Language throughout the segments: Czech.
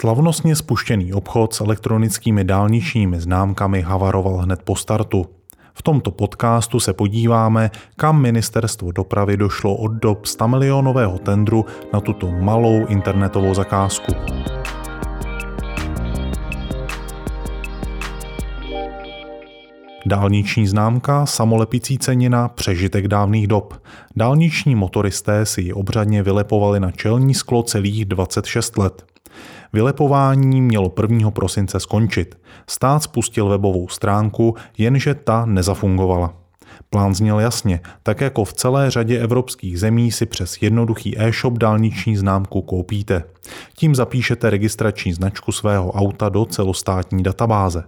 Slavnostně spuštěný obchod s elektronickými dálničními známkami havaroval hned po startu. V tomto podcastu se podíváme, kam ministerstvo dopravy došlo od dob 100 milionového tendru na tuto malou internetovou zakázku. Dálniční známka, samolepicí cenina, přežitek dávných dob. Dálniční motoristé si ji obřadně vylepovali na čelní sklo celých 26 let. Vylepování mělo 1. prosince skončit. Stát spustil webovou stránku, jenže ta nezafungovala. Plán zněl jasně, tak jako v celé řadě evropských zemí si přes jednoduchý e-shop dálniční známku koupíte. Tím zapíšete registrační značku svého auta do celostátní databáze.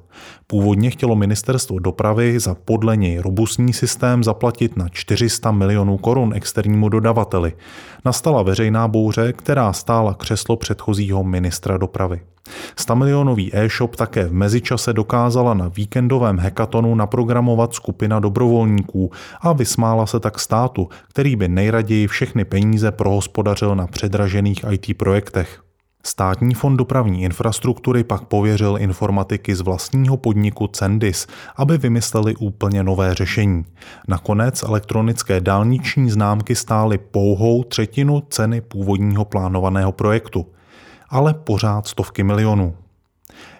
Původně chtělo ministerstvo dopravy za podle něj robustní systém zaplatit na 400 milionů korun externímu dodavateli. Nastala veřejná bouře, která stála křeslo předchozího ministra dopravy. 100 milionový e-shop také v mezičase dokázala na víkendovém hekatonu naprogramovat skupina dobrovolníků a vysmála se tak státu, který by nejraději všechny peníze prohospodařil na předražených IT projektech. Státní fond dopravní infrastruktury pak pověřil informatiky z vlastního podniku Cendis, aby vymysleli úplně nové řešení. Nakonec elektronické dálniční známky stály pouhou třetinu ceny původního plánovaného projektu ale pořád stovky milionů.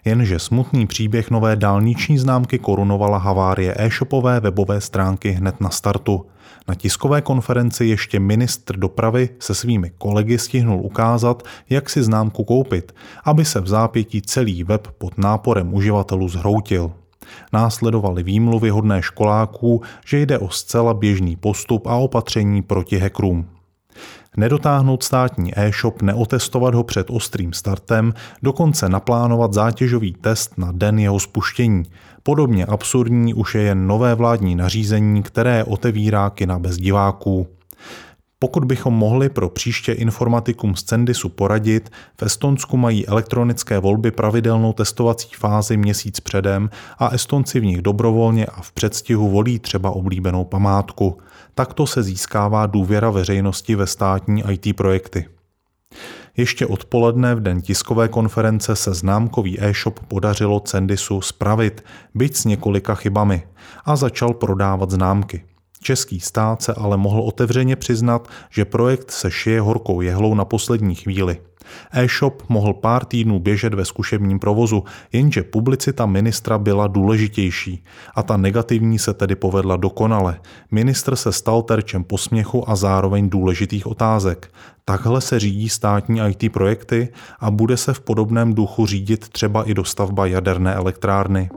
Jenže smutný příběh nové dálniční známky korunovala havárie e-shopové webové stránky hned na startu. Na tiskové konferenci ještě ministr dopravy se svými kolegy stihnul ukázat, jak si známku koupit, aby se v zápětí celý web pod náporem uživatelů zhroutil. Následovaly výmluvy hodné školáků, že jde o zcela běžný postup a opatření proti hackerům. Nedotáhnout státní e-shop, neotestovat ho před ostrým startem, dokonce naplánovat zátěžový test na den jeho spuštění. Podobně absurdní už je jen nové vládní nařízení, které otevírá kina bez diváků. Pokud bychom mohli pro příště informatikům z Cendisu poradit, v Estonsku mají elektronické volby pravidelnou testovací fázi měsíc předem a Estonci v nich dobrovolně a v předstihu volí třeba oblíbenou památku. Takto se získává důvěra veřejnosti ve státní IT projekty. Ještě odpoledne v den tiskové konference se známkový e-shop podařilo Cendisu spravit, byť s několika chybami, a začal prodávat známky. Český stát se ale mohl otevřeně přiznat, že projekt se šije horkou jehlou na poslední chvíli. E-shop mohl pár týdnů běžet ve zkušebním provozu, jenže publicita ministra byla důležitější a ta negativní se tedy povedla dokonale. Ministr se stal terčem posměchu a zároveň důležitých otázek. Takhle se řídí státní IT projekty a bude se v podobném duchu řídit třeba i dostavba jaderné elektrárny.